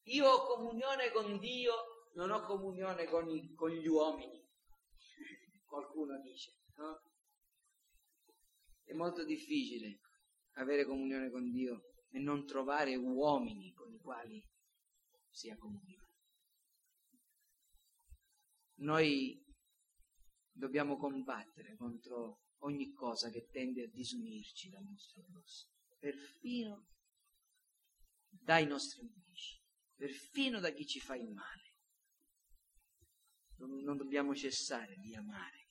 Io ho comunione con Dio, non ho comunione con, i, con gli uomini. Qualcuno dice, no? È molto difficile avere comunione con Dio e non trovare uomini con i quali sia comunione. Noi dobbiamo combattere contro ogni cosa che tende a disunirci dal nostro prossimo, perfino dai nostri nemici, perfino da chi ci fa il male. Non dobbiamo cessare di amare,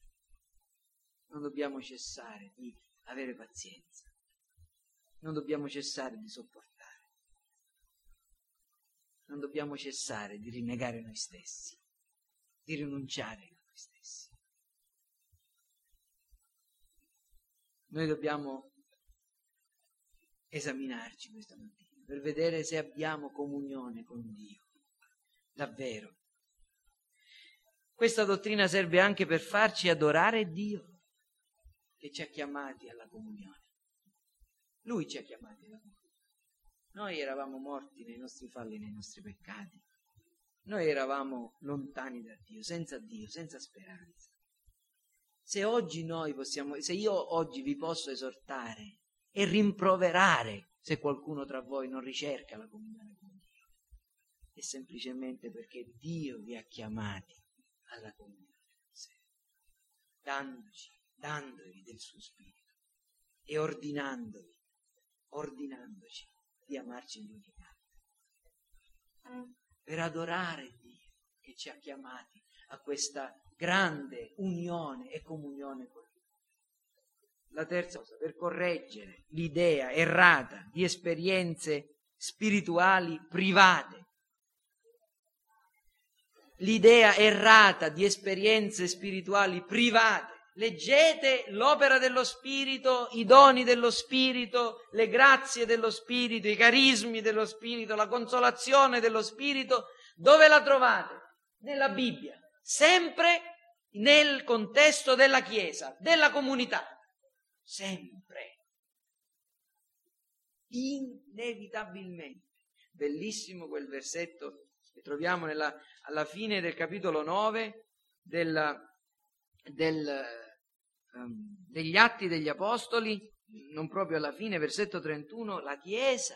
non dobbiamo cessare di avere pazienza, non dobbiamo cessare di sopportare, non dobbiamo cessare di rinnegare noi stessi, di rinunciare a noi stessi. Noi dobbiamo esaminarci questa mattina per vedere se abbiamo comunione con Dio, davvero. Questa dottrina serve anche per farci adorare Dio che ci ha chiamati alla comunione. Lui ci ha chiamati alla comunione. Noi eravamo morti nei nostri falli, nei nostri peccati. Noi eravamo lontani da Dio, senza Dio, senza speranza. Se oggi noi possiamo, se io oggi vi posso esortare e rimproverare se qualcuno tra voi non ricerca la comunione con Dio, è semplicemente perché Dio vi ha chiamati alla comunione con sé, dandoci, dandovi del suo spirito e ordinandovi, ordinandoci di amarci gli uni per adorare Dio che ci ha chiamati a questa grande unione e comunione con Lui. La terza cosa, per correggere l'idea errata di esperienze spirituali private l'idea errata di esperienze spirituali private. Leggete l'opera dello Spirito, i doni dello Spirito, le grazie dello Spirito, i carismi dello Spirito, la consolazione dello Spirito. Dove la trovate? Nella Bibbia, sempre nel contesto della Chiesa, della comunità. Sempre. Inevitabilmente. Bellissimo quel versetto che troviamo nella, alla fine del capitolo 9 del, del, degli Atti degli Apostoli, non proprio alla fine, versetto 31, la Chiesa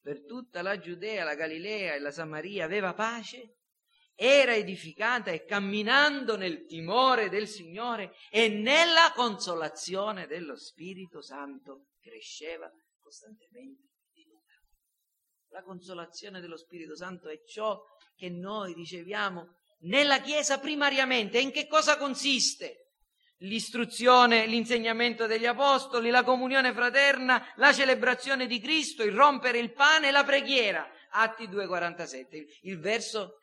per tutta la Giudea, la Galilea e la Samaria aveva pace, era edificata e camminando nel timore del Signore e nella consolazione dello Spirito Santo cresceva costantemente la consolazione dello Spirito Santo è ciò che noi riceviamo nella Chiesa primariamente. E in che cosa consiste? L'istruzione, l'insegnamento degli Apostoli, la comunione fraterna, la celebrazione di Cristo, il rompere il pane e la preghiera. Atti 2,47, il verso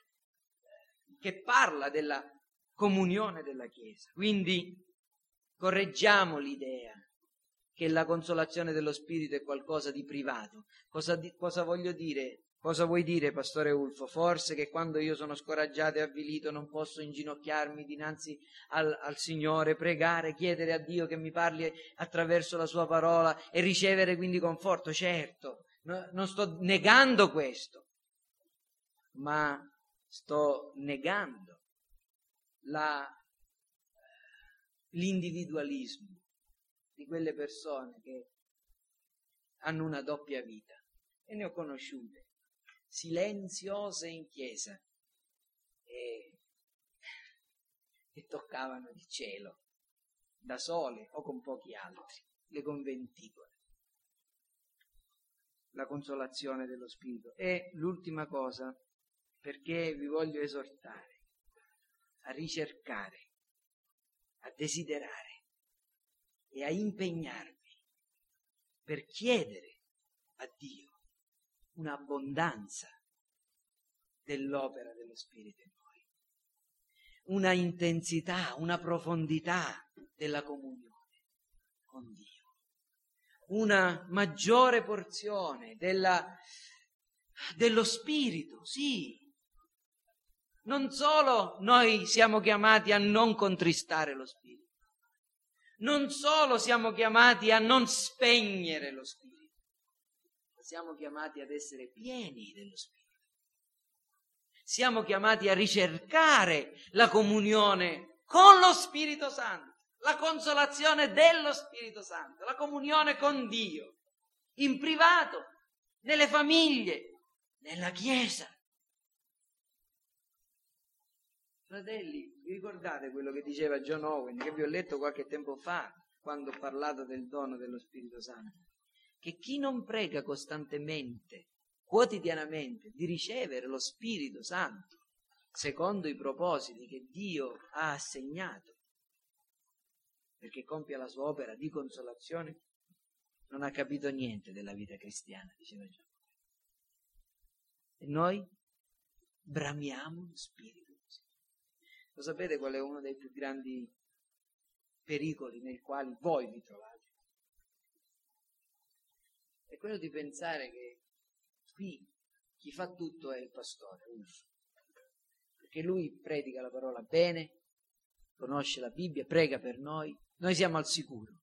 che parla della comunione della Chiesa. Quindi correggiamo l'idea che la consolazione dello Spirito è qualcosa di privato. Cosa, di, cosa voglio dire? Cosa vuoi dire, Pastore Ulfo? Forse che quando io sono scoraggiato e avvilito non posso inginocchiarmi dinanzi al, al, Signore, pregare, chiedere a Dio che mi parli attraverso la Sua parola e ricevere quindi conforto? Certo, no, non sto negando questo, ma sto negando la, l'individualismo di quelle persone che hanno una doppia vita e ne ho conosciute, silenziose in chiesa e, e toccavano il cielo da sole o con pochi altri, le conventicole. La consolazione dello Spirito. E l'ultima cosa, perché vi voglio esortare a ricercare, a desiderare e a impegnarvi per chiedere a Dio un'abbondanza dell'opera dello Spirito in noi, una intensità, una profondità della comunione con Dio, una maggiore porzione della, dello Spirito, sì. Non solo noi siamo chiamati a non contristare lo Spirito, non solo siamo chiamati a non spegnere lo Spirito, siamo chiamati ad essere pieni dello Spirito. Siamo chiamati a ricercare la comunione con lo Spirito Santo, la consolazione dello Spirito Santo, la comunione con Dio, in privato, nelle famiglie, nella Chiesa. Fratelli, Vi ricordate quello che diceva John Owen, che vi ho letto qualche tempo fa, quando ho parlato del dono dello Spirito Santo? Che chi non prega costantemente, quotidianamente, di ricevere lo Spirito Santo, secondo i propositi che Dio ha assegnato, perché compia la sua opera di consolazione, non ha capito niente della vita cristiana, diceva Giovanni. E noi bramiamo lo Spirito. Lo sapete qual è uno dei più grandi pericoli nei quali voi vi trovate? È quello di pensare che qui chi fa tutto è il pastore, Ulf. Perché lui predica la parola bene, conosce la Bibbia, prega per noi, noi siamo al sicuro.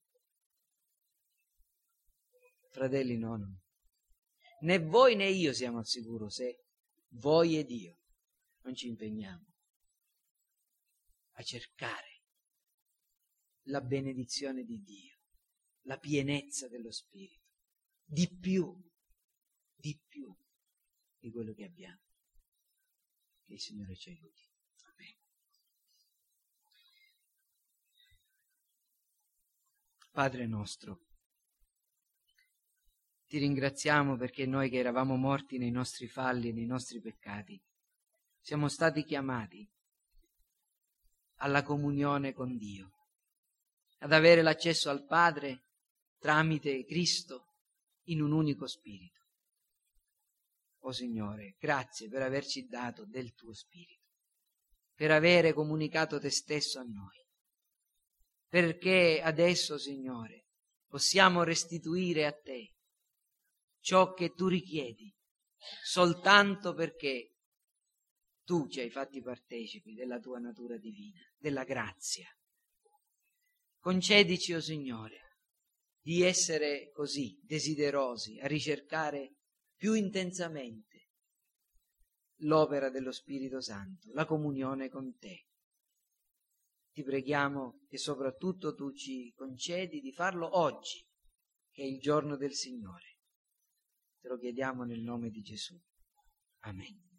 Fratelli, no, no. Né voi né io siamo al sicuro se voi ed io non ci impegniamo a cercare la benedizione di Dio, la pienezza dello Spirito, di più, di più di quello che abbiamo. Che il Signore ci aiuti. Amen. Padre nostro, ti ringraziamo perché noi che eravamo morti nei nostri falli e nei nostri peccati, siamo stati chiamati alla comunione con Dio, ad avere l'accesso al Padre tramite Cristo in un unico spirito. O oh Signore, grazie per averci dato del tuo spirito, per avere comunicato te stesso a noi, perché adesso, Signore, possiamo restituire a te ciò che tu richiedi, soltanto perché tu ci hai fatti partecipi della tua natura divina, della grazia. Concedici, o oh Signore, di essere così desiderosi a ricercare più intensamente l'opera dello Spirito Santo, la comunione con te. Ti preghiamo che soprattutto tu ci concedi di farlo oggi, che è il giorno del Signore. Te lo chiediamo nel nome di Gesù. Amen.